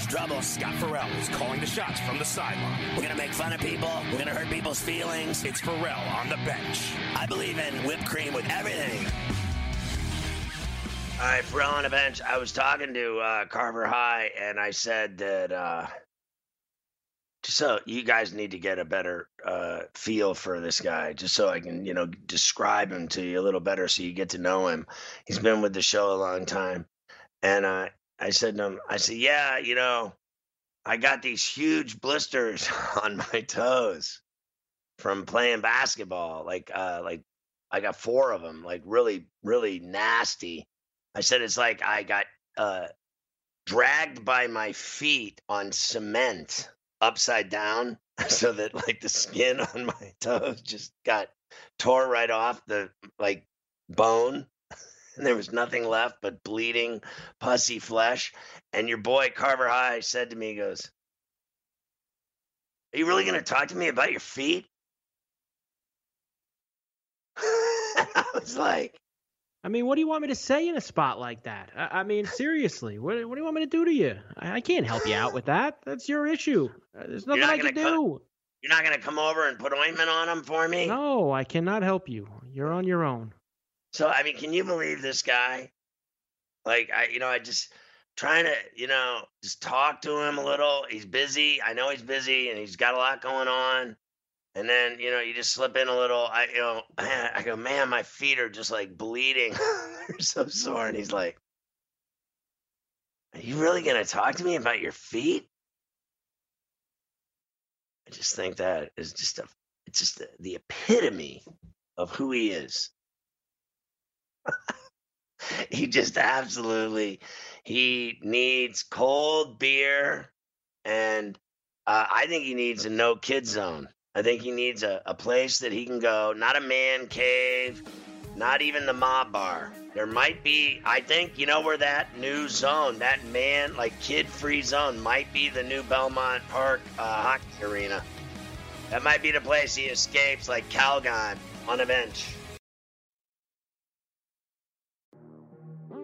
We're gonna cause trouble. Scott Farrell is calling the shots from the sideline. We're gonna make fun of people. We're gonna hurt people's feelings. It's Farrell on the bench. I believe in whipped cream with everything. All right, Farrell on the bench. I was talking to uh, Carver High, and I said that uh, just so you guys need to get a better uh, feel for this guy, just so I can, you know, describe him to you a little better, so you get to know him. He's been with the show a long time, and uh, I said to him, I said, yeah, you know, I got these huge blisters on my toes from playing basketball. Like, uh, like I got four of them, like really, really nasty. I said, it's like I got uh, dragged by my feet on cement upside down so that like the skin on my toes just got tore right off the like bone and there was nothing left but bleeding, pussy flesh. And your boy Carver High said to me, he goes, Are you really gonna talk to me about your feet? I was like, I mean, what do you want me to say in a spot like that? I, I mean, seriously, what, what do you want me to do to you? I, I can't help you out with that. That's your issue. Uh, There's nothing not I can gonna do. You're not gonna come over and put ointment on them for me? No, I cannot help you. You're on your own. So I mean, can you believe this guy? Like I, you know, I just trying to, you know, just talk to him a little. He's busy. I know he's busy and he's got a lot going on. And then, you know, you just slip in a little. I, you know, I go, man, my feet are just like bleeding. They're so sore. And he's like, Are you really gonna talk to me about your feet? I just think that is just a, it's just the, the epitome of who he is he just absolutely he needs cold beer and uh, i think he needs a no kid zone. I think he needs a, a place that he can go not a man cave not even the mob bar. There might be i think you know where that new zone that man like kid free zone might be the new belmont park uh, hockey arena. That might be the place he escapes like calgon on a bench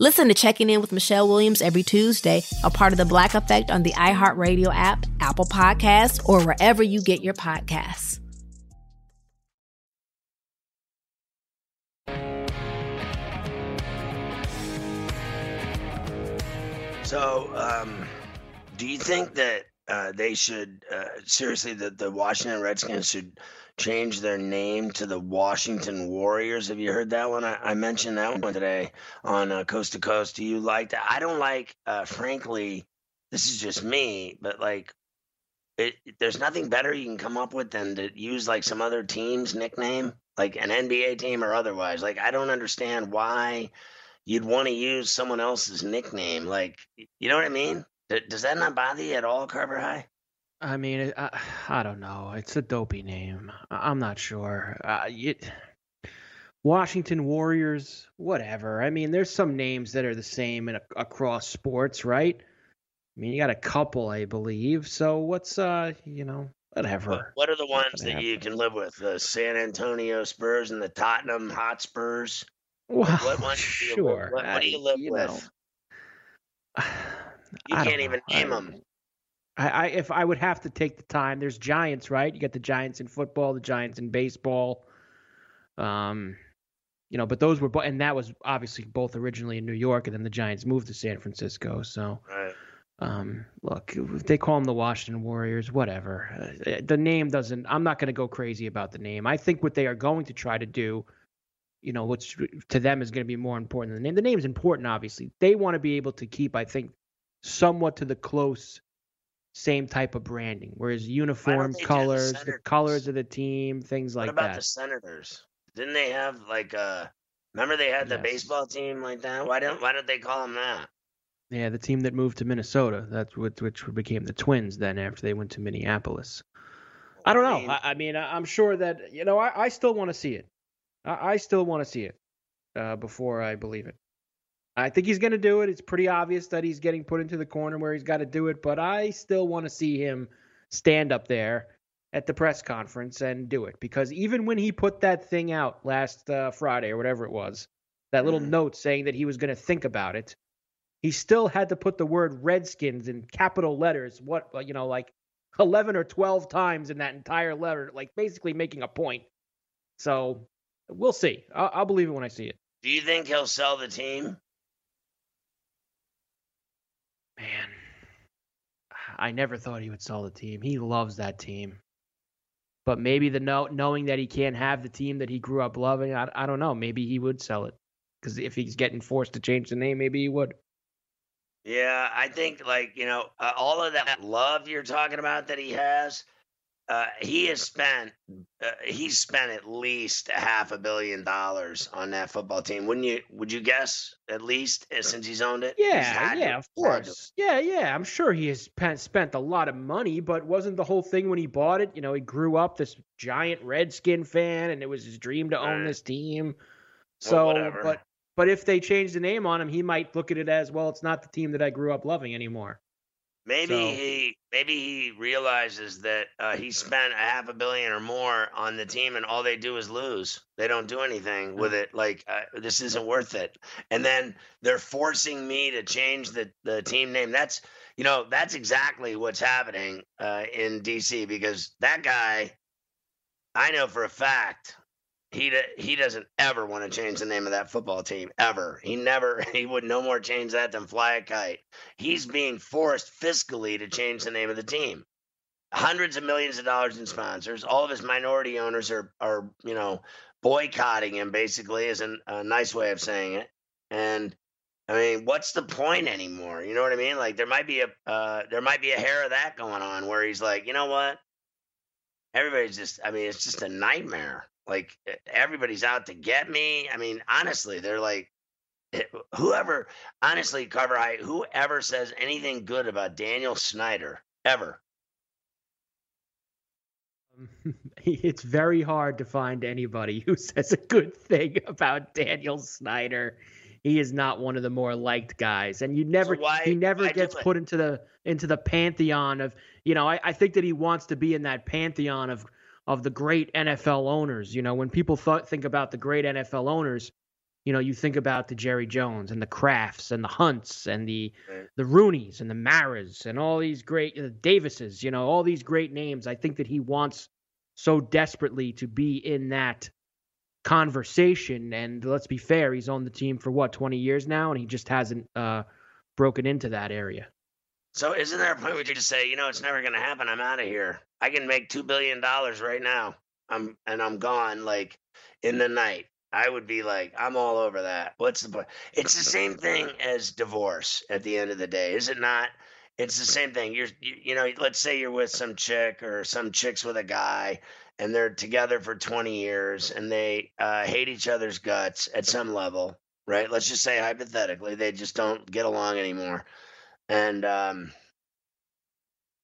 Listen to Checking In with Michelle Williams every Tuesday, a part of the Black Effect on the iHeartRadio app, Apple Podcasts, or wherever you get your podcasts. So, um, do you think that uh, they should uh, seriously that the Washington Redskins should change their name to the Washington Warriors? Have you heard that one? I, I mentioned that one today on uh, Coast to Coast. Do you like that? I don't like, uh, frankly. This is just me, but like it, there's nothing better you can come up with than to use like some other team's nickname, like an NBA team or otherwise. Like I don't understand why you'd want to use someone else's nickname. Like you know what I mean? Does that not bother you at all, Carver High? I mean, I, I don't know. It's a dopey name. I'm not sure. Uh, it, Washington Warriors, whatever. I mean, there's some names that are the same in, across sports, right? I mean, you got a couple, I believe. So what's uh, you know, whatever. What are the ones that you can live with? The San Antonio Spurs and the Tottenham Hotspurs. Well, what ones sure. What, what, do you live you with? Know, you can't even name I, them. I, I, if I would have to take the time, there's Giants, right? You got the Giants in football, the Giants in baseball. Um, you know, but those were, and that was obviously both originally in New York, and then the Giants moved to San Francisco. So, right. Um, look, they call them the Washington Warriors, whatever. Uh, the name doesn't. I'm not going to go crazy about the name. I think what they are going to try to do, you know, which to them is going to be more important than the name. The name is important, obviously. They want to be able to keep, I think, somewhat to the close same type of branding, whereas uniform colors, the, the, colors of the team, things like that. What about that. the Senators? Didn't they have like uh Remember they had the yes. baseball team like that? Why don't Why don't they call them that? Yeah, the team that moved to Minnesota. That's what which became the Twins then after they went to Minneapolis. I don't know. I, I mean, I, am sure that you know. I, I still want to see it. I, I still want to see it uh, before I believe it. I think he's going to do it. It's pretty obvious that he's getting put into the corner where he's got to do it, but I still want to see him stand up there at the press conference and do it because even when he put that thing out last uh, Friday or whatever it was, that little mm. note saying that he was going to think about it, he still had to put the word Redskins in capital letters. What you know, like eleven or twelve times in that entire letter, like basically making a point. So we'll see. I'll, I'll believe it when I see it. Do you think he'll sell the team? Man, I never thought he would sell the team. He loves that team. But maybe the know, knowing that he can't have the team that he grew up loving, I, I don't know. Maybe he would sell it because if he's getting forced to change the name, maybe he would. Yeah, I think like you know uh, all of that love you're talking about that he has. Uh, he has spent uh, he's spent at least a half a billion dollars on that football team. Wouldn't you? Would you guess at least uh, since he's owned it? Yeah, yeah, of course. Yeah, yeah. I'm sure he has spent a lot of money, but wasn't the whole thing when he bought it? You know, he grew up this giant Redskin fan, and it was his dream to own this team. So, well, but but if they change the name on him, he might look at it as well. It's not the team that I grew up loving anymore. Maybe so. he maybe he realizes that uh, he spent a half a billion or more on the team, and all they do is lose. They don't do anything with it. Like uh, this isn't worth it. And then they're forcing me to change the the team name. That's you know that's exactly what's happening uh, in DC because that guy, I know for a fact, he he doesn't ever want to change the name of that football team ever. He never he would no more change that than fly a kite. He's being forced fiscally to change the name of the team. Hundreds of millions of dollars in sponsors. All of his minority owners are are you know boycotting him. Basically, is an, a nice way of saying it. And I mean, what's the point anymore? You know what I mean? Like there might be a uh, there might be a hair of that going on where he's like, you know what? Everybody's just. I mean, it's just a nightmare. Like everybody's out to get me. I mean, honestly, they're like, whoever, honestly, Carver High, whoever says anything good about Daniel Snyder ever. Um, it's very hard to find anybody who says a good thing about Daniel Snyder. He is not one of the more liked guys, and you never, so why, he never gets put into the into the pantheon of, you know, I, I think that he wants to be in that pantheon of of the great NFL owners. You know, when people thought, think about the great NFL owners, you know, you think about the Jerry Jones and the Krafts and the Hunts and the right. the Rooneys and the Maras and all these great uh, Davises. You know, all these great names. I think that he wants so desperately to be in that conversation. And let's be fair, he's on the team for what twenty years now, and he just hasn't uh, broken into that area. So isn't there a point where you just say, you know, it's never going to happen. I'm out of here. I can make two billion dollars right now. I'm and I'm gone like in the night. I would be like, I'm all over that. What's the point? It's the same thing as divorce at the end of the day, is it not? it's the same thing. You're, you, you know, let's say you're with some chick or some chicks with a guy, and they're together for 20 years, and they uh, hate each other's guts at some level, right? Let's just say hypothetically, they just don't get along anymore, and um,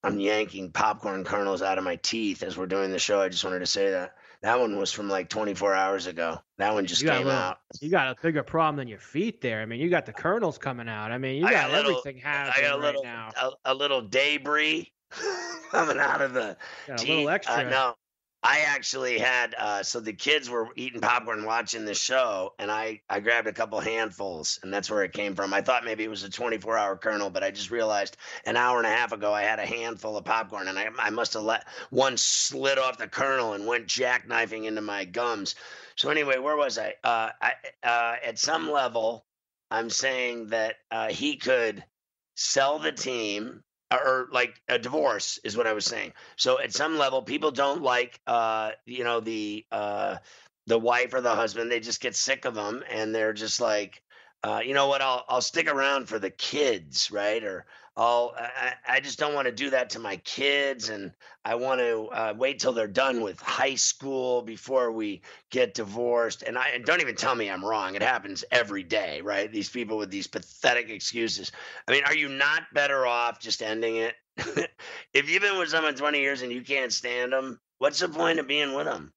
I'm yanking popcorn kernels out of my teeth as we're doing the show. I just wanted to say that. That one was from like 24 hours ago. That one just came little, out. You got a bigger problem than your feet there. I mean, you got the kernels coming out. I mean, you got, got little- everything happening I got a little, right now. a, a little debris coming out of the Got a teeth. little extra. I actually had. Uh, so the kids were eating popcorn, watching the show, and I I grabbed a couple handfuls, and that's where it came from. I thought maybe it was a 24 hour kernel, but I just realized an hour and a half ago I had a handful of popcorn, and I I must have let one slid off the kernel and went jackknifing into my gums. So anyway, where was I? Uh, I uh, at some level, I'm saying that uh, he could sell the team or, or like a divorce is what I was saying. So at some level, people don't like uh, you know the uh, the wife or the husband. They just get sick of them, and they're just like, uh, you know what? I'll I'll stick around for the kids, right? Or I, I I just don't want to do that to my kids, and I want to uh, wait till they're done with high school before we get divorced. And I and don't even tell me I'm wrong. It happens every day, right? These people with these pathetic excuses. I mean, are you not better off just ending it? if you've been with someone 20 years and you can't stand them, what's the point of being with them?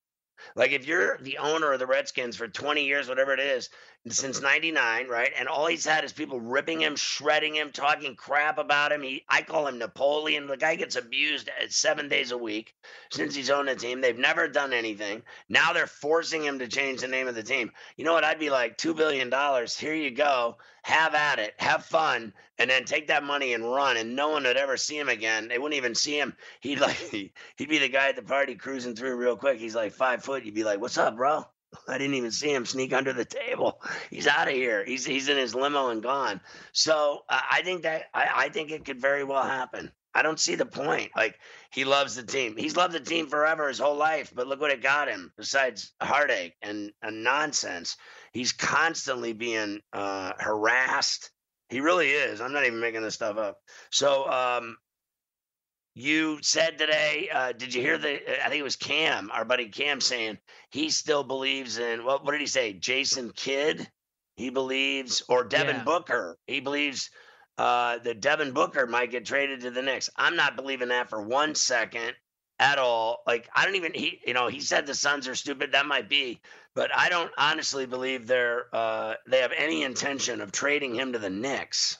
Like if you're the owner of the Redskins for 20 years, whatever it is, since 99, right? And all he's had is people ripping him, shredding him, talking crap about him. He I call him Napoleon. The guy gets abused at 7 days a week since he's owned the team. They've never done anything. Now they're forcing him to change the name of the team. You know what? I'd be like 2 billion dollars. Here you go. Have at it. Have fun and then take that money and run and no one would ever see him again. They wouldn't even see him. He'd like he'd be the guy at the party cruising through real quick. He's like 5 foot. You'd be like, "What's up, bro?" I didn't even see him sneak under the table. He's out of here. He's he's in his limo and gone. So uh, I think that I, I think it could very well happen. I don't see the point. Like he loves the team. He's loved the team forever, his whole life. But look what it got him. Besides heartache and, and nonsense, he's constantly being uh, harassed. He really is. I'm not even making this stuff up. So um, you said today, uh, did you hear the? I think it was Cam, our buddy Cam, saying he still believes in. What, what did he say? Jason Kidd. He believes, or Devin Yeah. Booker. He believes uh, that Devin Booker might get traded to the Knicks. I'm not believing that for one second at all. Like I don't even. He, you know, he said the Suns are stupid. That might be, but I don't honestly believe they're uh, they have any intention of trading him to the Knicks.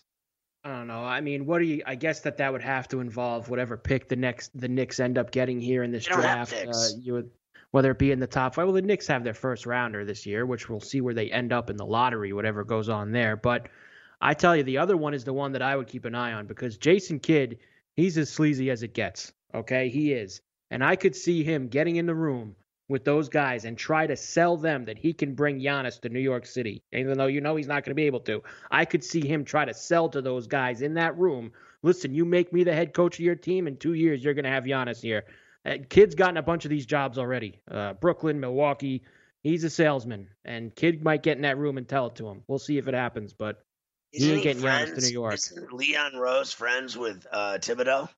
I don't know. I mean, what do you? I guess that that would have to involve whatever pick the next the Knicks end up getting here in this draft. Uh, you would, whether it be in the top five. Well, the Knicks have their first rounder this year, which we'll see where they end up in the lottery, whatever goes on there. But I tell you, the other one is the one that I would keep an eye on because Jason Kidd, he's as sleazy as it gets. Okay, he is, and I could see him getting in the room with those guys and try to sell them that he can bring Giannis to New York City, even though you know he's not going to be able to. I could see him try to sell to those guys in that room. Listen, you make me the head coach of your team in two years, you're going to have Giannis here. Uh, Kidd's gotten a bunch of these jobs already. Uh, Brooklyn, Milwaukee. He's a salesman, and Kidd might get in that room and tell it to him. We'll see if it happens, but He Isn't ain't getting Giannis to New York. Isn't Leon Rose friends with uh, Thibodeau?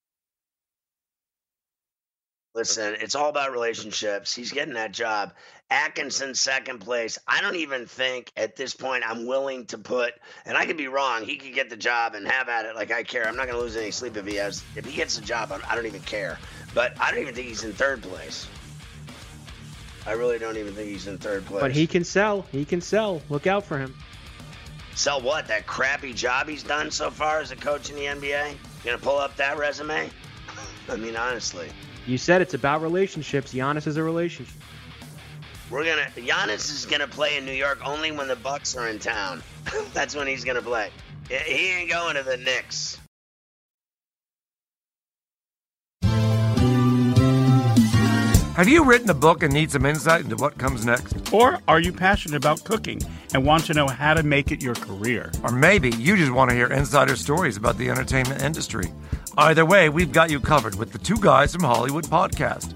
Listen, it's all about relationships. He's getting that job. Atkinson second place. I don't even think at this point I'm willing to put, and I could be wrong. He could get the job and have at it like I care. I'm not going to lose any sleep if he has. If he gets the job, I don't even care. But I don't even think he's in third place. I really don't even think he's in third place. but he can sell. He can sell. Look out for him. sell what? That crappy job he's done so far as a coach in the NBA? You gonna pull up that resume? I mean, honestly. You said it's about relationships. Giannis is a relationship. We're gonna Giannis is gonna play in New York only when the Bucks are in town. That's when he's gonna play. He- He ain't going to the Knicks. Have you written a book and need some insight into what comes next? Or are you passionate about cooking and want to know how to make it your career? Or maybe you just want to hear insider stories about the entertainment industry. Either way, we've got you covered with the Two Guys from Hollywood podcast.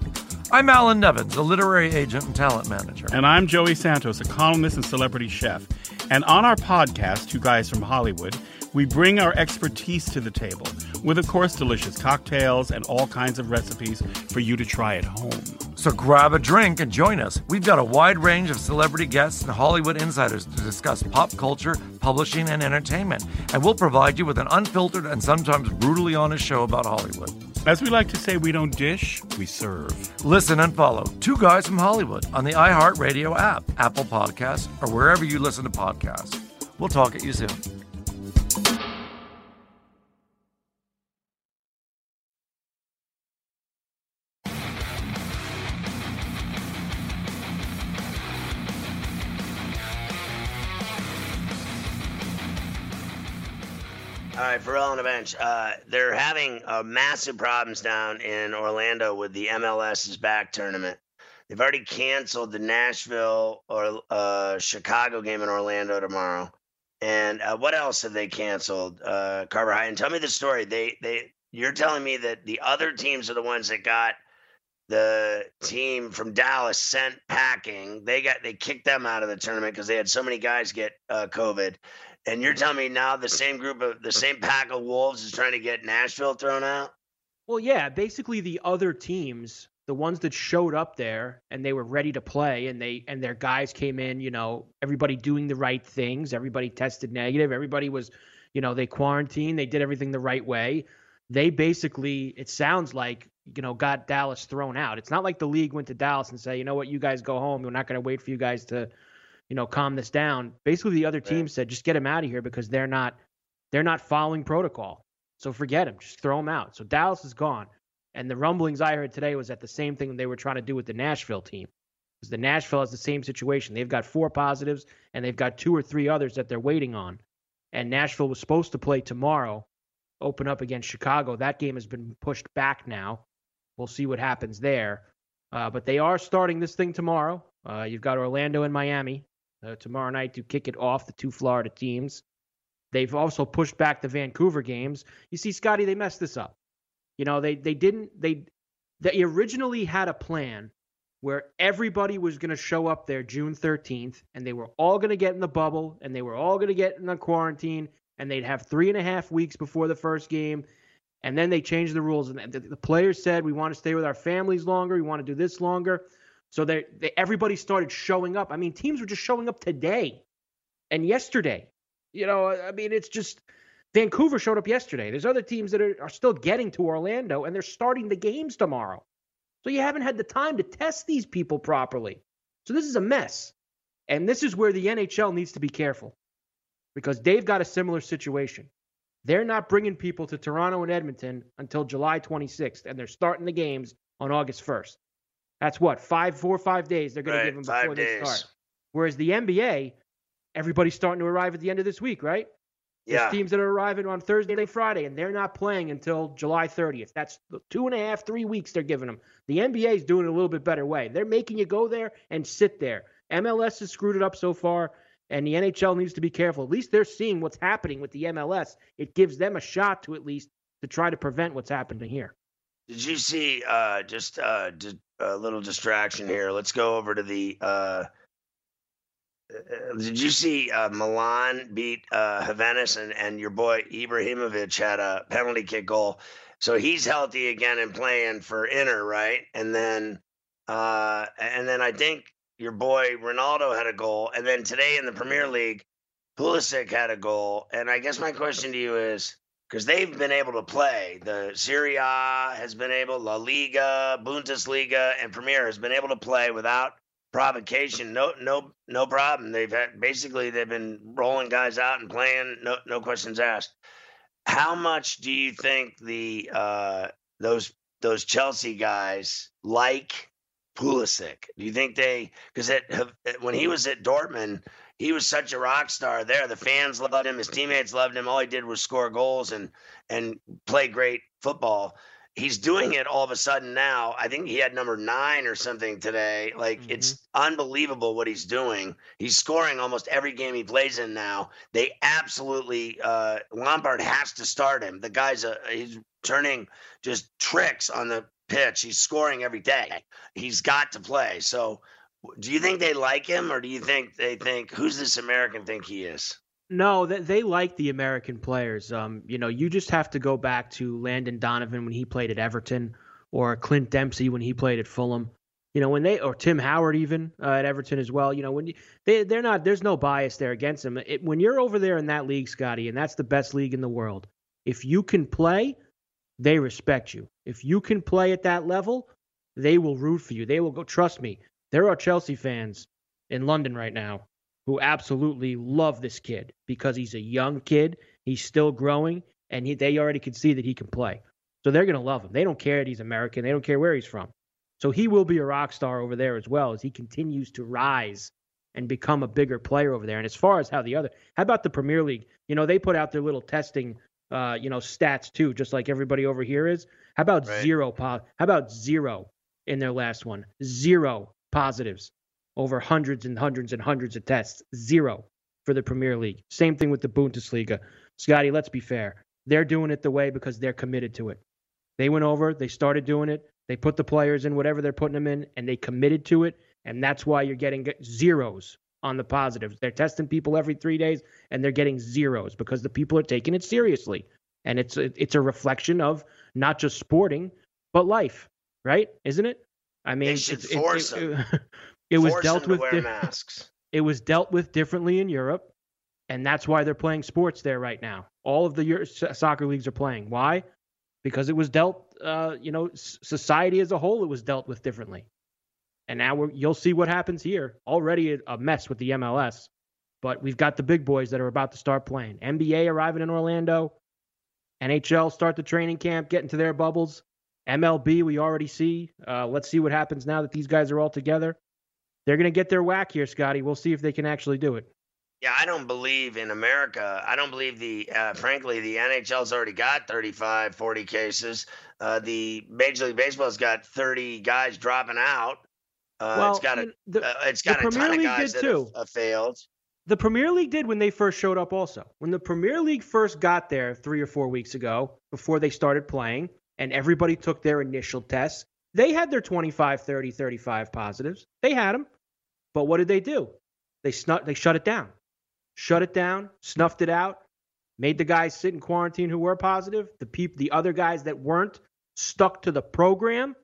I'm Alan Nevins, a literary agent and talent manager. And I'm Joey Santos, a columnist and celebrity chef. And on our podcast, Two Guys from Hollywood, We bring our expertise to the table with, of course, delicious cocktails and all kinds of recipes for you to try at home. So grab a drink and join us. We've got a wide range of celebrity guests and Hollywood insiders to discuss pop culture, publishing, and entertainment. And we'll provide you with an unfiltered and sometimes brutally honest show about Hollywood. As we like to say, we don't dish, we serve. Listen and follow Two Guys from Hollywood on the iHeartRadio app, Apple Podcasts, or wherever you listen to podcasts. We'll talk at you soon. Right, Farrell on the bench. Uh, they're having uh, massive problems down in Orlando with the MLS's back tournament. They've already canceled the Nashville or uh, Chicago game in Orlando tomorrow. And uh, what else have they canceled, uh, Carver High? And tell me the story. They they you're telling me that the other teams are the ones that got the team from Dallas sent packing. They got they kicked them out of the tournament because they had so many guys get uh, COVID. And you're telling me now the same group of the same pack of wolves is trying to get Nashville thrown out? Well, yeah, basically the other teams, the ones that showed up there and they were ready to play and they and their guys came in, you know, everybody doing the right things, everybody tested negative, everybody was, you know, they quarantined, they did everything the right way. They basically, it sounds like, you know, got Dallas thrown out. It's not like the league went to Dallas and say, you know what, you guys go home. We're not going to wait for you guys to you know, calm this down. Basically, the other team said, just get him out of here because they're not they're not following protocol. So forget him. Just throw him out. So Dallas is gone. And the rumblings I heard today was that the same thing they were trying to do with the Nashville team. Because the Nashville has the same situation. They've got four positives and they've got two or three others that they're waiting on. And Nashville was supposed to play tomorrow, open up against Chicago. That game has been pushed back now. We'll see what happens there. Uh, but they are starting this thing tomorrow. Uh, you've got Orlando and Miami uh, tomorrow night to kick it off, the two Florida teams. They've also pushed back the Vancouver games. You see, Scotty, they messed this up. You know, they they didn't they they originally had a plan where everybody was going to show up there June 13th, and they were all going to get in the bubble, and they were all going to get in the quarantine, and they'd have three and a half weeks before the first game. And then they changed the rules, and the, the players said, "We want to stay with our families longer. We want to do this longer." So they, they everybody started showing up. I mean, teams were just showing up today and yesterday. You know, I mean, it's just Vancouver showed up yesterday. There's other teams that are, are still getting to Orlando and they're starting the games tomorrow. So you haven't had the time to test these people properly. So this is a mess. And this is where the NHL needs to be careful because they've got a similar situation. They're not bringing people to Toronto and Edmonton until July 26th, and they're starting the games on August 1st. That's what five, four, five days they're going right, to give them before they days. start. Whereas the NBA, everybody's starting to arrive at the end of this week, right? Yeah. Teams that are arriving on Thursday and Friday, and they're not playing until July 30th. That's two and a half, three weeks they're giving them. The NBA is doing it a little bit better way. They're making you go there and sit there. MLS has screwed it up so far, and the NHL needs to be careful. At least they're seeing what's happening with the MLS. It gives them a shot to at least to try to prevent what's happening here. Did you see uh, just uh, a little distraction here? Let's go over to the. Uh, uh did you see uh, Milan beat uh, Juventus and, and your boy Ibrahimovic had a penalty kick goal? So he's healthy again and playing for Inter, right? And then, uh, and then I think your boy Ronaldo had a goal, and then today in the Premier League, Pulisic had a goal. And I guess my question to you is, because they've been able to play. The Serie A has been able, La Liga, Bundesliga, and Premier has been able to play without provocation. No, no, no problem. They've had basically they've been rolling guys out and playing. No, no questions asked. How much do you think the uh, those those Chelsea guys like Pulisic? Do you think they because when he was at Dortmund, he was such a rock star there. The fans loved him. His teammates loved him. All he did was score goals and and play great football. He's doing it all of a sudden now. I think he had number nine or something today. Like mm-hmm. it's unbelievable what he's doing. He's scoring almost every game he plays in now. They absolutely uh, Lampard has to start him. The guy's a he's turning just tricks on the pitch. He's scoring every day. He's got to play. So do you think they like him, or do you think they think who's this American think he is? No, they, they like the American players. Um, you know, you just have to go back to Landon Donovan when he played at Everton, or Clint Dempsey when he played at Fulham. You know, when they or Tim Howard even uh, at Everton as well. You know, when you, they they're not there's no bias there against them. It, when you're over there in that league, Scotty, and that's the best league in the world. If you can play, they respect you. If you can play at that level, they will root for you. They will go. Trust me, there are Chelsea fans in London right now who absolutely love this kid because he's a young kid. He's still growing, and he, they already can see that he can play. So they're going to love him. They don't care that he's American. They don't care where he's from. So he will be a rock star over there as well as he continues to rise and become a bigger player over there. And as far as how the other, how about the Premier League? You know, they put out their little testing, uh, you know, stats too, just like everybody over here is. How about right. zero? How about zero in their last one? Zero positives over hundreds and hundreds and hundreds of tests. Zero for the Premier League. Same thing with the Bundesliga. Scotty, let's be fair. They're doing it the way because they're committed to it. They went over, they started doing it, they put the players in whatever they're putting them in, and they committed to it. And that's why you're getting zeros on the positives. They're testing people every three days, and they're getting zeros because the people are taking it seriously. And it's a, it's a reflection of not just sporting, but life, right? Isn't it? I mean, they should force it, it, it, it was dealt with. Di- masks. It was dealt with differently in Europe, and that's why they're playing sports there right now. All of the Euro- soccer leagues are playing. Why? Because it was dealt, uh, you know, society as a whole, it was dealt with differently. And now you'll see what happens here. Already a mess with the MLS, but we've got the big boys that are about to start playing. NBA arriving in Orlando. NHL start the training camp, get into their bubbles. MLB, we already see. Uh, let's see what happens now that these guys are all together. They're going to get their whack here, Scotty. We'll see if they can actually do it. Yeah, I don't believe in America. I don't believe the, uh, frankly, the NHL's already got 35, 40 cases. Uh, the Major League Baseball's got 30 guys dropping out. Uh, well, it's got a, the, uh, it's got a Premier ton League of guys that too. Have, have failed. The Premier League did when they first showed up. Also, when the Premier League first got there three or four weeks ago, before they started playing, and everybody took their initial tests, they had their 25, 30, 35 positives. They had them. But what did they do? They snuck they shut it down. Shut it down, snuffed it out, made the guys sit in quarantine who were positive. The peop- the other guys that weren't stuck to the program.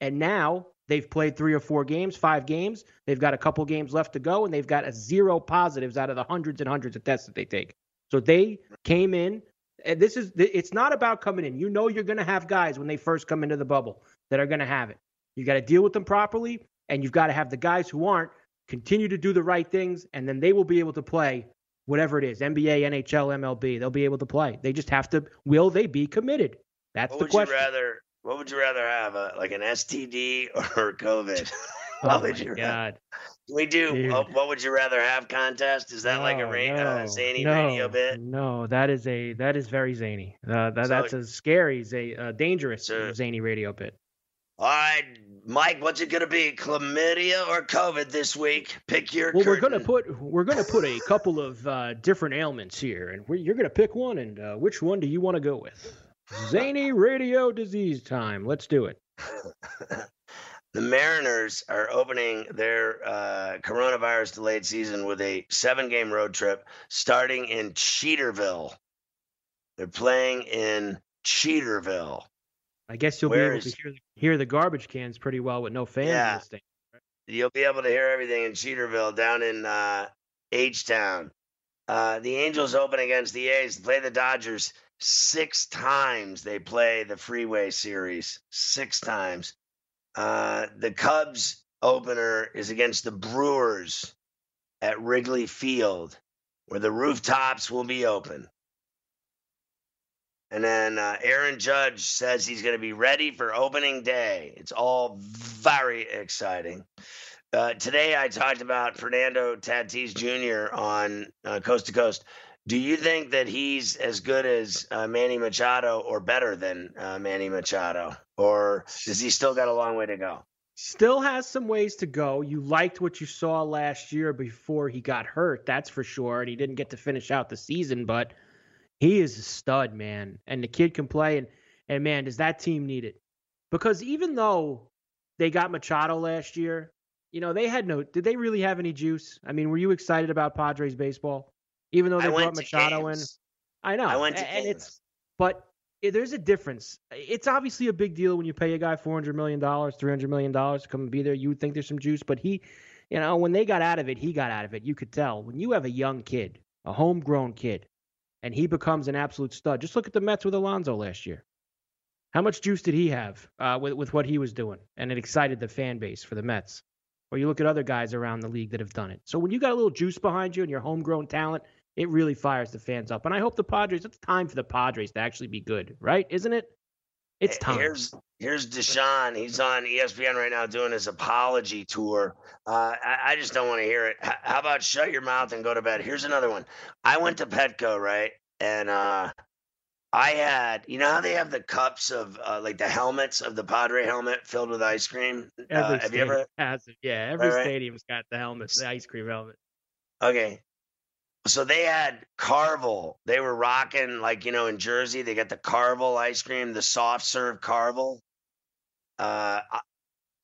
And now they've played three or four games, five games. They've got a couple games left to go, and they've got a zero positives out of the hundreds and hundreds of tests that they take. So they came in. And this is it's not about coming in. You know you're going to have guys when they first come into the bubble that are going to have it. You got to deal with them properly, and you've got to have the guys who aren't continue to do the right things, and then they will be able to play whatever it is NBA, NHL, MLB. They'll be able to play. They just have to. Will they be committed? That's what the question. Would you rather? What would you rather have, uh, like an STD or COVID? oh my God. We do. Uh, what would you rather have contest? Is that no, like a ra- no, uh, zany no, radio bit? No, that is a that is very zany. Uh, that, so, that's a scary, a uh, dangerous so, zany radio bit. All right, Mike, what's it gonna be? Chlamydia or COVID this week? Pick your. Well, curtain. we're gonna put we're gonna put a couple of uh, different ailments here, and you're gonna pick one. And uh, which one do you want to go with? Zany radio disease time. Let's do it. the Mariners are opening their uh, coronavirus delayed season with a seven game road trip starting in Cheaterville. They're playing in Cheaterville. I guess you'll Where be able is, to hear the, hear the garbage cans pretty well with no fans yeah, stand. You'll be able to hear everything in Cheaterville down in uh, H Town. Uh, the Angels open against the A's, play the Dodgers six times. They play the Freeway Series six times. Uh, the Cubs opener is against the Brewers at Wrigley Field, where the rooftops will be open. And then uh, Aaron Judge says he's going to be ready for opening day. It's all very exciting. Uh, today, I talked about Fernando Tatis Jr. on uh, Coast to Coast. Do you think that he's as good as uh, Manny Machado or better than uh, Manny Machado? Or does he still got a long way to go? Still has some ways to go. You liked what you saw last year before he got hurt, that's for sure. And he didn't get to finish out the season, but he is a stud, man. And the kid can play. And, and man, does that team need it? Because even though they got Machado last year, you know, they had no, did they really have any juice? I mean, were you excited about Padres baseball? Even though they brought Machado in, I know. I went to and games. it's but there's a difference. It's obviously a big deal when you pay a guy four hundred million dollars, three hundred million dollars to come and be there. You would think there's some juice, but he, you know, when they got out of it, he got out of it. You could tell when you have a young kid, a homegrown kid, and he becomes an absolute stud. Just look at the Mets with Alonso last year. How much juice did he have uh, with with what he was doing, and it excited the fan base for the Mets. Or you look at other guys around the league that have done it. So when you got a little juice behind you and your homegrown talent, it really fires the fans up. And I hope the Padres. It's time for the Padres to actually be good, right? Isn't it? It's time. Here's here's Deshaun. He's on ESPN right now doing his apology tour. Uh, I, I, just don't want to hear it. H- how about shut your mouth and go to bed? Here's another one. I went to Petco right, and uh, I had you know how they have the cups of uh, like the helmets of the Padre helmet filled with ice cream. Every uh, have you ever? Has it. Yeah, every right. stadium's got the helmets, the ice cream helmet. Okay, so they had Carvel. They were rocking like you know in Jersey. They got the Carvel ice cream, the soft serve Carvel. Uh,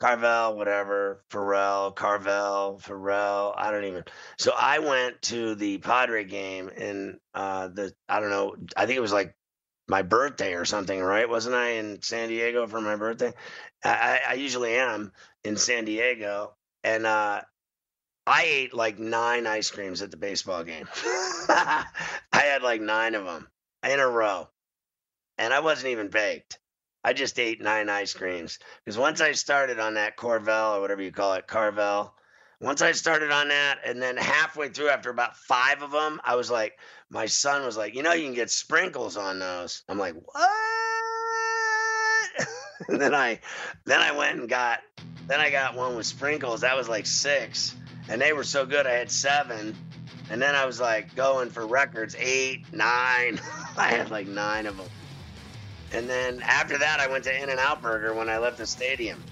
Carvel, whatever, Farrell, Carvel, Farrell. I don't even. So I went to the Padre game in uh the I don't know. I think it was like my birthday or something, right? Wasn't I in San Diego for my birthday? I, I usually am in San Diego, and uh, I ate like nine ice creams at the baseball game. I had like nine of them in a row, and I wasn't even baked. I just ate nine ice creams because once I started on that Corvel or whatever you call it, Carvel, once I started on that, and then halfway through, after about five of them, I was like, my son was like, you know, you can get sprinkles on those. I'm like, what? and then I, then I went and got, then I got one with sprinkles. That was like six, and they were so good. I had seven, and then I was like going for records, eight, nine. I had like nine of them. And then after that, I went to In and Out Burger when I left the stadium.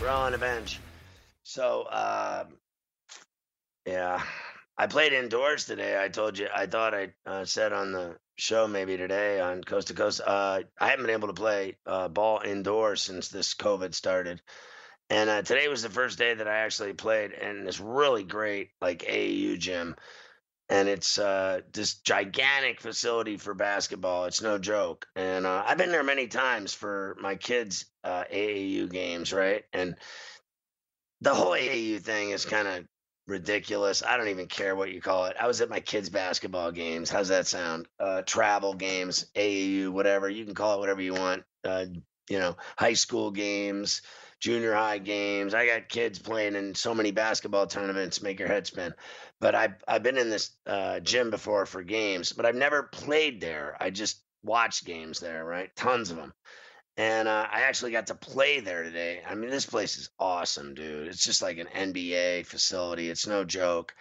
We're on the bench. So, uh, yeah, I played indoors today. I told you, I thought I uh, said on the show maybe today on Coast to Coast. Uh, I haven't been able to play uh, ball indoors since this COVID started. And uh, today was the first day that I actually played in this really great like AAU gym. And it's uh, this gigantic facility for basketball. It's no joke. And uh, I've been there many times for my kids' AAU games, right? And the whole AAU thing is kind of ridiculous. I don't even care what you call it. I was at my kids' basketball games. How's that sound? Uh, travel games, AAU, whatever. You can call it whatever you want. Uh, you know, high school games, junior high games. I got kids playing in so many basketball tournaments, make your head spin. But I've I've been in this uh, gym before for games, but I've never played there. I just watched games there, right? Tons of them. And uh, I actually got to play there today. I mean, this place is awesome, dude. It's just like an NBA facility. It's no joke,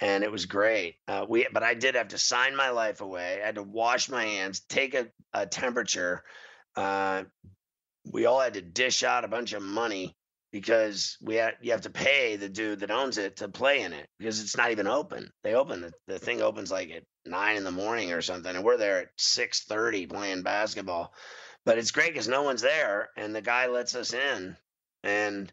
and it was great. Uh, we, but I did have to sign my life away. I had to wash my hands, take a, a temperature. Uh, we all had to dish out a bunch of money because we had you have to pay the dude that owns it to play in it because it's not even open. They open the, the thing opens like at nine in the morning or something, and we're there at six thirty playing basketball. But it's great because no one's there, and the guy lets us in, and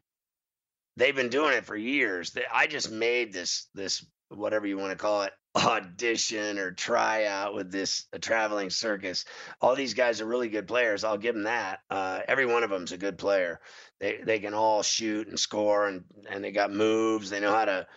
they've been doing it for years. I just made this this whatever you want to call it audition or tryout with this traveling circus. All these guys are really good players. I'll give them that. Uh, every one of them's a good player. They they can all shoot and score, and and they got moves. They know how to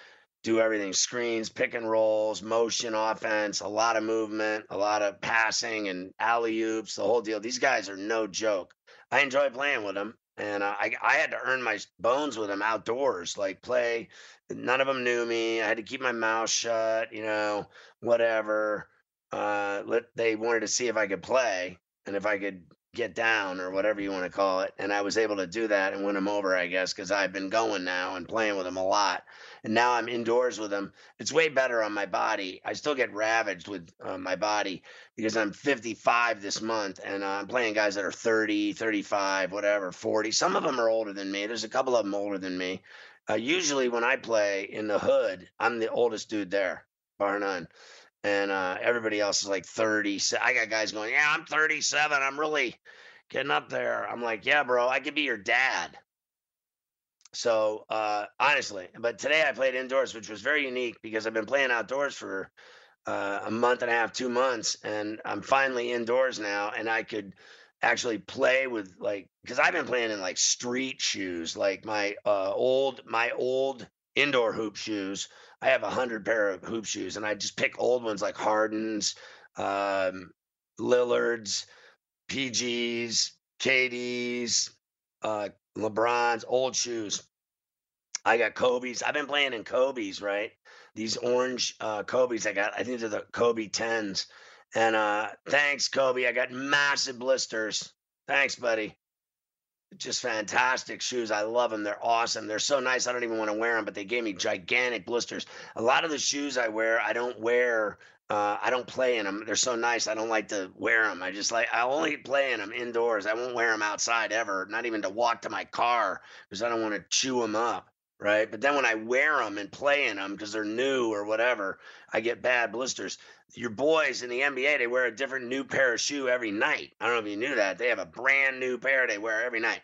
do everything screens, pick and rolls, motion offense, a lot of movement, a lot of passing and alley oops, the whole deal. These guys are no joke. I enjoy playing with them. And uh, I, I had to earn my bones with them outdoors, like play. None of them knew me. I had to keep my mouth shut, you know, whatever. Uh, let, they wanted to see if I could play and if I could get down or whatever you want to call it. And I was able to do that and win them over, I guess, because I've been going now and playing with them a lot. And now I'm indoors with them. It's way better on my body. I still get ravaged with uh, my body because I'm 55 this month and uh, I'm playing guys that are 30, 35, whatever, 40. Some of them are older than me. There's a couple of them older than me. Uh, usually when I play in the hood, I'm the oldest dude there, bar none. And uh, everybody else is like 30. I got guys going, yeah, I'm 37. I'm really getting up there. I'm like, yeah, bro, I could be your dad. So uh, honestly, but today I played indoors, which was very unique because I've been playing outdoors for uh, a month and a half, two months, and I'm finally indoors now, and I could actually play with like because I've been playing in like street shoes, like my uh, old my old indoor hoop shoes. I have a hundred pair of hoop shoes, and I just pick old ones like Harden's, um, Lillard's, PG's, KD's, uh, LeBron's, old shoes. I got Kobe's. I've been playing in Kobe's, right? These orange uh, Kobe's I got. I think they're the Kobe tens. And uh, thanks, Kobe. I got massive blisters. Thanks, buddy. Just fantastic shoes. I love them. They're awesome. They're so nice. I don't even want to wear them, but they gave me gigantic blisters. A lot of the shoes I wear, I don't wear. Uh, I don't play in them. They're so nice. I don't like to wear them. I just like. I only play in them indoors. I won't wear them outside ever. Not even to walk to my car because I don't want to chew them up right? But then when I wear them and play in them because they're new or whatever, I get bad blisters. Your boys in the NBA, they wear a different new pair of shoe every night. I don't know if you knew that. They have a brand new pair they wear every night.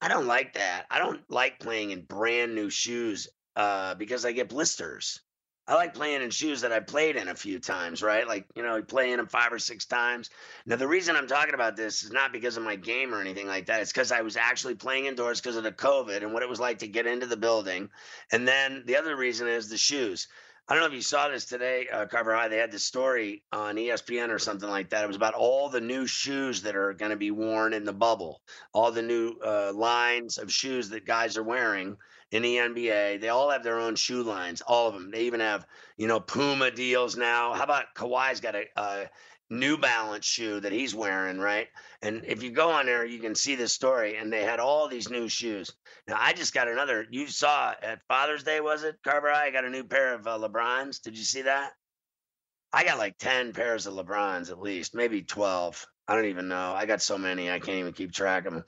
I don't like that. I don't like playing in brand new shoes uh, because I get blisters. I like playing in shoes that I played in a few times, right? Like, you know, playing them five or six times. Now, the reason I'm talking about this is not because of my game or anything like that. It's because I was actually playing indoors because of the COVID and what it was like to get into the building. And then the other reason is the shoes. I don't know if you saw this today, uh, Carver High. They had this story on ESPN or something like that. It was about all the new shoes that are going to be worn in the bubble, all the new uh, lines of shoes that guys are wearing in the NBA. They all have their own shoe lines, all of them. They even have, you know, Puma deals now. How about Kawhi's got a, a New Balance shoe that he's wearing, right? And if you go on there, you can see this story. And they had all these new shoes. Now, I just got another. You saw at Father's Day, was it, Carver? I got a new pair of uh, LeBrons. Did you see that? I got like 10 pairs of LeBrons at least, maybe 12. I don't even know. I got so many, I can't even keep track of them.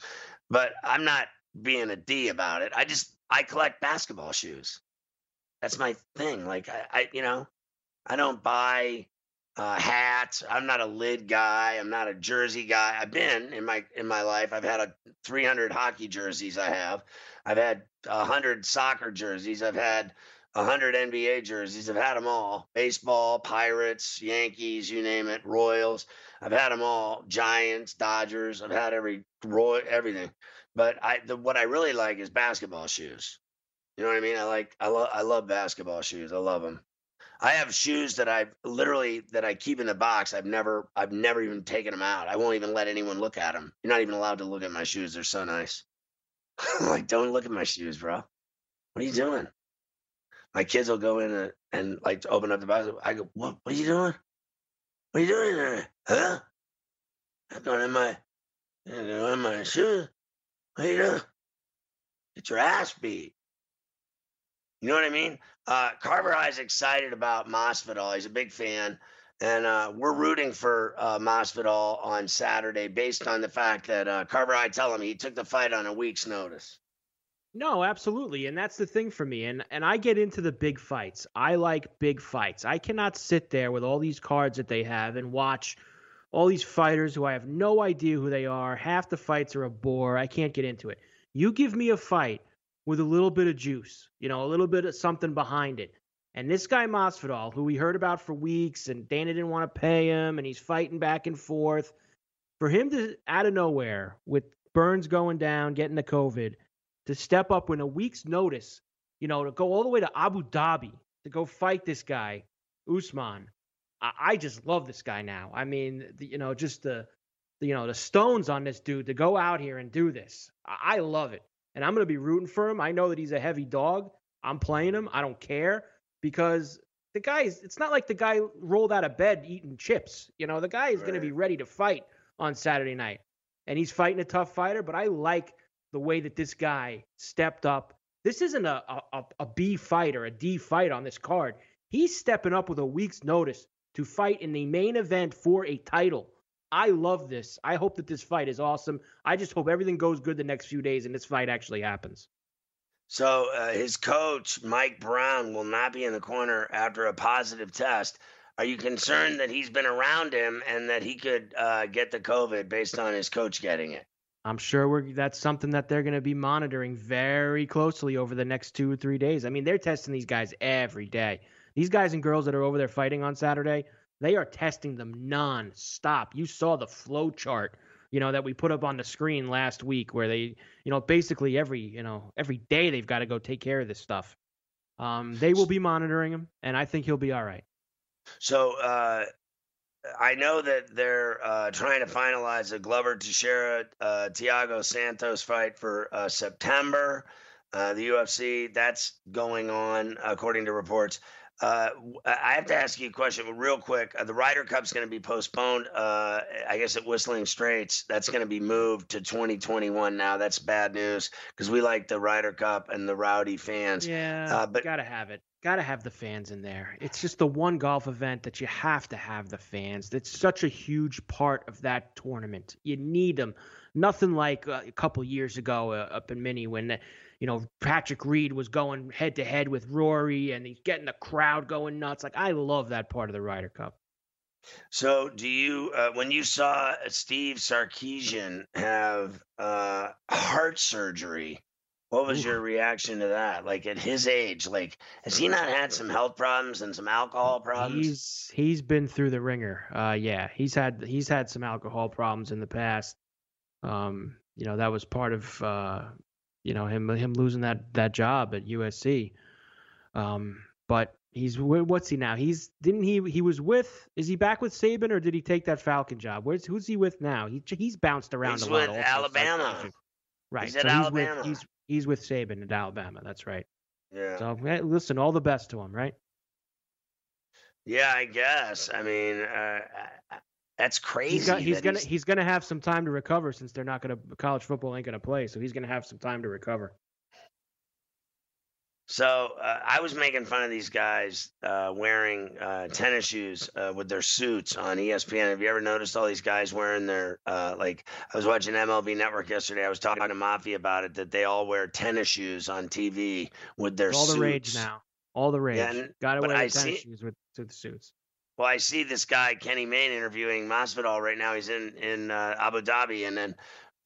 But I'm not being a D about it. I just I collect basketball shoes. That's my thing. Like I, I you know, I don't buy uh, hats. I'm not a lid guy. I'm not a jersey guy. I've been in my in my life. I've had a 300 hockey jerseys. I have. I've had 100 soccer jerseys. I've had 100 NBA jerseys. I've had them all. Baseball, Pirates, Yankees, you name it, Royals. I've had them all. Giants, Dodgers. I've had every Roy, everything. But I the, what I really like is basketball shoes. You know what I mean? I like I love I love basketball shoes. I love them. I have shoes that I've literally that I keep in the box. I've never I've never even taken them out. I won't even let anyone look at them. You're not even allowed to look at my shoes. They're so nice. like don't look at my shoes, bro. What are you doing? My kids will go in and, and like open up the box. I go, what? What are you doing? What are you doing there? Huh? I'm going in my, I'm going in my shoes. What are you doing? Get your ass beat. You know what I mean? Uh, Carver High's excited about Masvidal. He's a big fan. And uh, we're rooting for uh, Masvidal on Saturday based on the fact that uh, Carver High tell him he took the fight on a week's notice. No, absolutely. And that's the thing for me. And and I get into the big fights. I like big fights. I cannot sit there with all these cards that they have and watch – all these fighters who I have no idea who they are. Half the fights are a bore. I can't get into it. You give me a fight with a little bit of juice, you know, a little bit of something behind it. And this guy Masvidal, who we heard about for weeks, and Dana didn't want to pay him, and he's fighting back and forth. For him to out of nowhere, with Burns going down, getting the COVID, to step up with a week's notice, you know, to go all the way to Abu Dhabi to go fight this guy, Usman, I, just love this guy now. I mean, the, you know, just the, the, you know, the stones on this dude to go out here and do this. I, I love it, and I'm gonna be rooting for him. I know that he's a heavy dog. I'm playing him. I don't care because the guy is. It's not like the guy rolled out of bed eating chips. You know, the guy is right. gonna be ready to fight on Saturday night, and he's fighting a tough fighter. But I like the way that this guy stepped up. This isn't a, a, a B fight or a D fight on this card. He's stepping up with a week's notice to fight in the main event for a title. I love this. I hope that this fight is awesome. I just hope everything goes good the next few days and this fight actually happens. So uh, his coach Mike Brown will not be in the corner after a positive test. are you concerned that he's been around him and that he could uh, get the COVID based on his coach getting it? I'm sure we're, that's something that they're going to be monitoring very closely over the next two or three days. I mean, they're testing these guys every day. These guys and girls that are over there fighting on Saturday, they are testing them non-stop. You saw the flow chart, you know, that we put up on the screen last week, where they, you know, basically every, you know, every day they've got to go take care of this stuff. Um, they will be monitoring him, and I think he'll be all right. So uh, I know that they're uh, trying to finalize a Glover Teixeira uh, Thiago Santos fight for uh, September. Uh, the UFC that's going on according to reports. Uh, I have to ask you a question real quick. Uh, the Ryder Cup's going to be postponed. Uh, I guess at Whistling Straits, that's going to be moved to 2021 now. That's bad news because we like the Ryder Cup and the rowdy fans. Yeah, uh, but gotta have it. Gotta have the fans in there. It's just the one golf event that you have to have the fans. It's such a huge part of that tournament. You need them. Nothing like uh, a couple years ago uh, up in Mini when you know, Patrick Reed was going head to head with Rory and he's getting the crowd going nuts. Like, I love that part of the Ryder Cup. So, do you, uh, when you saw Steve Sarkisian have uh, heart surgery, what was your reaction to that? Like at his age, like has he not had some health problems and some alcohol problems? He's he's been through the ringer. Uh, yeah, he's had he's had some alcohol problems in the past. Um, you know that was part of uh, you know him him losing that that job at USC. Um, but he's what's he now? He's didn't he he was with is he back with Saban or did he take that Falcon job? Where's who's he with now? He he's bounced around he's a lot. He's With Alabama. Right. He's so at he's Alabama. With, he's he's with Saban at Alabama. That's right. Yeah. So listen, all the best to him, right? Yeah, I guess. I mean, uh, that's crazy. He's, got, he's gonna he's... he's... gonna have some time to recover since they're not gonna college football ain't gonna play, so he's gonna have some time to recover. So uh, I was making fun of these guys uh, wearing uh, tennis shoes uh, with their suits on ESPN. Have you ever noticed all these guys wearing their uh, like? I was watching MLB Network yesterday. I was talking to Mafia about it that they all wear tennis shoes on TV with their all suits. the rage now. All the rage. Yeah, Got to wear tennis see, shoes with, with the suits. Well, I see this guy Kenny Mayne interviewing Masvidal right now. He's in in uh, Abu Dhabi, and then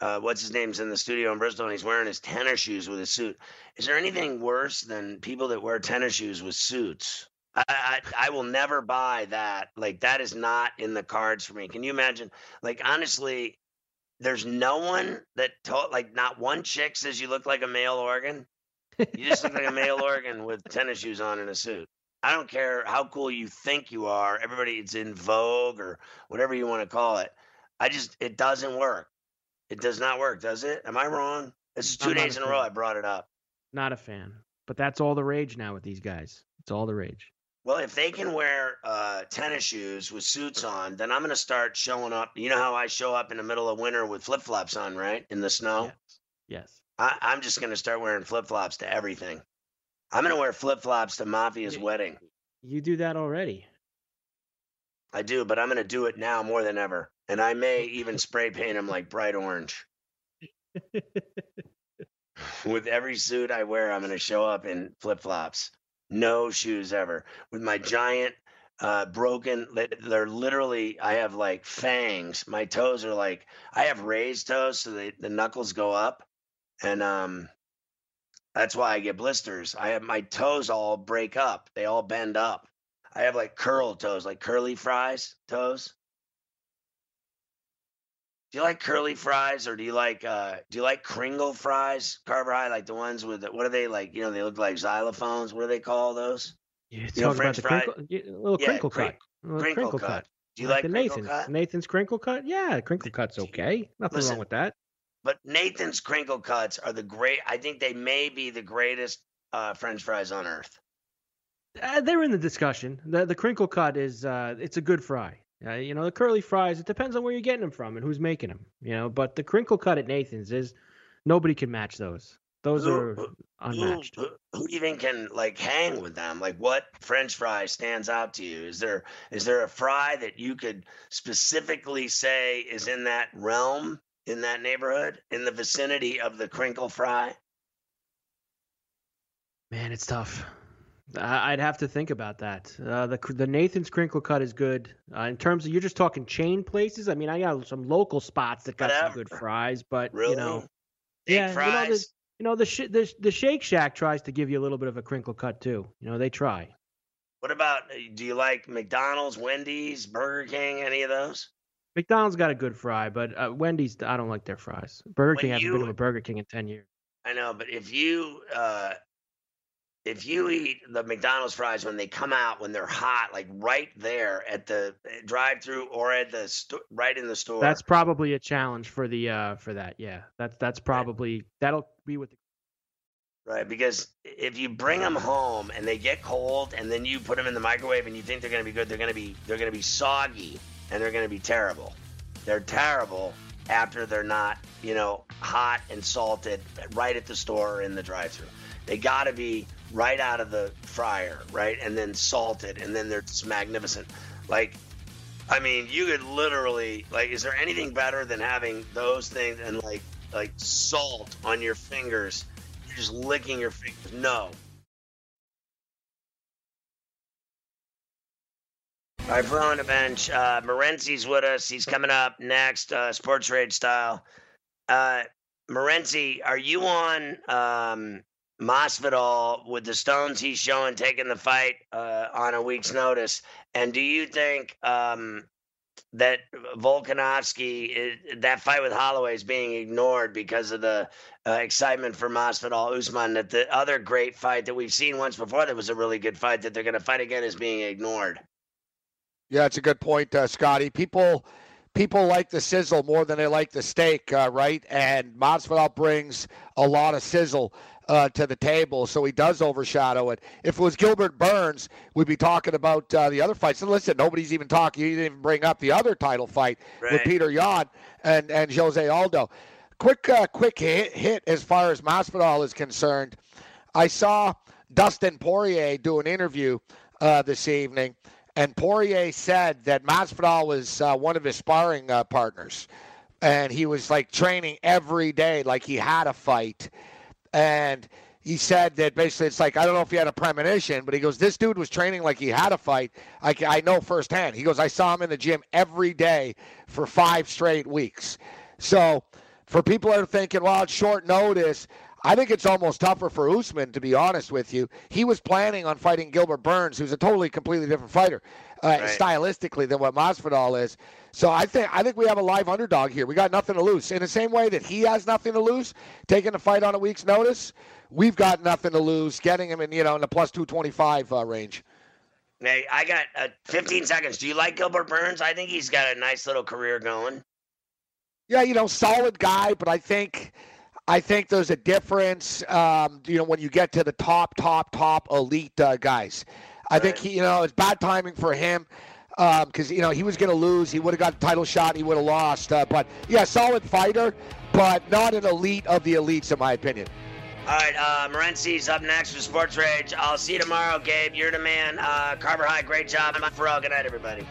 uh, what's his name's in the studio in Bristol, and he's wearing his tennis shoes with his suit. Is there anything worse than people that wear tennis shoes with suits? I, I, I will never buy that. Like that is not in the cards for me. Can you imagine? Like honestly, there's no one that told like not one chick says you look like a male organ. You just look like a male organ with tennis shoes on and a suit. I don't care how cool you think you are. Everybody, it's in vogue or whatever you want to call it. I just, it doesn't work. It does not work, does it? Am I wrong? This is 2 days in a row I brought it up. Not a fan. But that's all the rage now with these guys. It's all the rage. Well, if they can wear uh, tennis shoes with suits on, then I'm going to start showing up. You know how I show up in the middle of winter with flip flops on, right? In the snow? Yes. yes. I, I'm just going to start wearing flip flops to everything. I'm gonna wear flip flops to Mafia's wedding. You do that already. I do, but I'm gonna do it now more than ever, and I may even spray paint them like bright orange. With every suit I wear, I'm gonna show up in flip flops, no shoes ever, with my giant uh, broken. They're literally. I have like fangs. My toes are like. I have raised toes, so they, the knuckles go up, and um, that's why I get blisters. I have my toes all break up. They all bend up. I have like curl toes, like curly fries toes. Do you like curly fries or do you like uh do you like Kringle fries, Carver High, like the ones with the, what are they like? You know, they look like xylophones. What do they call those? you you know, French fries, crinkle, a little yeah, crinkle cut. Little crinkle, crinkle cut. cut. Do you like, like the Nathan's? Cut? Nathan's crinkle cut? Yeah, crinkle cut's okay. Nothing Listen, wrong with that. But Nathan's crinkle cuts are the great. I think they may be the greatest uh, French fries on earth. Uh, they're in the discussion. The the crinkle cut is uh, it's a good fry. Uh, you know the curly fries. It depends on where you're getting them from and who's making them. You know, but the crinkle cut at Nathan's is nobody can match those. Those who, are unmatched. Who, who, even can like hang with them? Like what French fry stands out to you? Is there is there a fry that you could specifically say is in that realm? In that neighborhood in the vicinity of the crinkle fry? Man, it's tough. I'd have to think about that. Uh, the the Nathan's crinkle cut is good. Uh, in terms of you're just talking chain places. I mean, I got some local spots that got Whatever. some good fries, but really? you know, Big yeah, fries. you know, the, you know the, sh- the the Shake Shack tries to give you a little bit of a crinkle cut too. You know, they try. What about? Uh, do you like McDonald's, Wendy's, Burger King, any of those? McDonald's got a good fry, but uh, Wendy's I don't like their fries. Burger when King hasn't been to a Burger King in ten years. I know, but if you uh, if you eat the McDonald's fries when they come out when they're hot, like right there at the eh, drive-through or at the sto- right in the store, that's probably a challenge for the uh for that. Yeah, that's that's probably right. that'll be with the right because if you bring them home and they get cold and then you put them in the microwave and you think they're going to be good, they're going to be they're going to be soggy and they're going to be terrible. They're terrible after they're not, you know, hot and salted right at the store or in the drive-through. They got to be right out of the fryer, right? And then salted, and then they're just magnificent. Like, I mean, you could literally like. Is there anything better than having those things and like like salt on your fingers? You're just licking your fingers. No. All right, we're on the bench. Uh, Morency's with us. He's coming up next, uh, Sports Rage style. Uh, Morency, are you on um, with the stones he's showing, taking the fight uh, on a week's notice. And do you think um, that Volkanovski, that fight with Holloway, is being ignored because of the uh, excitement for Masvidal Usman? That the other great fight that we've seen once before, that was a really good fight, that they're going to fight again, is being ignored. Yeah, it's a good point, uh, Scotty. People people like the sizzle more than they like the steak, uh, right? And Masvidal brings a lot of sizzle uh, to the table, so he does overshadow it. If it was Gilbert Burns, we'd be talking about uh, the other fights. And listen, nobody's even talking. You didn't even bring up the other title fight right. with Peter Yan and and Jose Aldo. Quick, uh, quick hit, hit as far as Masvidal is concerned. I saw Dustin Poirier do an interview uh, this evening, and Poirier said that Masvidal was uh, one of his sparring uh, partners, and he was like training every day, like he had a fight and he said that basically it's like I don't know if he had a premonition, but he goes, this dude was training like he had a fight. I, I know firsthand. He goes, I saw him in the gym every day for five straight weeks. So for people that are thinking, well, it's short notice. I think it's almost tougher for Usman, to be honest with you. He was planning on fighting Gilbert Burns, who's a totally, completely different fighter, uh, right. stylistically than what Masvidal is. So I think I think we have a live underdog here. We got nothing to lose. In the same way that he has nothing to lose, taking the fight on a week's notice, we've got nothing to lose, getting him in you know in the plus two twenty five uh, range. Hey, I got uh, 15 seconds. Do you like Gilbert Burns? I think he's got a nice little career going. Yeah, you know, solid guy, but I think I think there's a difference. Um, you know, when you get to the top, top, top elite uh, guys, I right. think he, you know it's bad timing for him because um, you know he was going to lose. He would have got the title shot. He would have lost. Uh, but yeah, solid fighter, but not an elite of the elites, in my opinion. All right, uh, Morency's up next for Sports Rage. I'll see you tomorrow, Gabe. You're the man. Uh, Carver High, great job. I'm Farrell. Good night, everybody.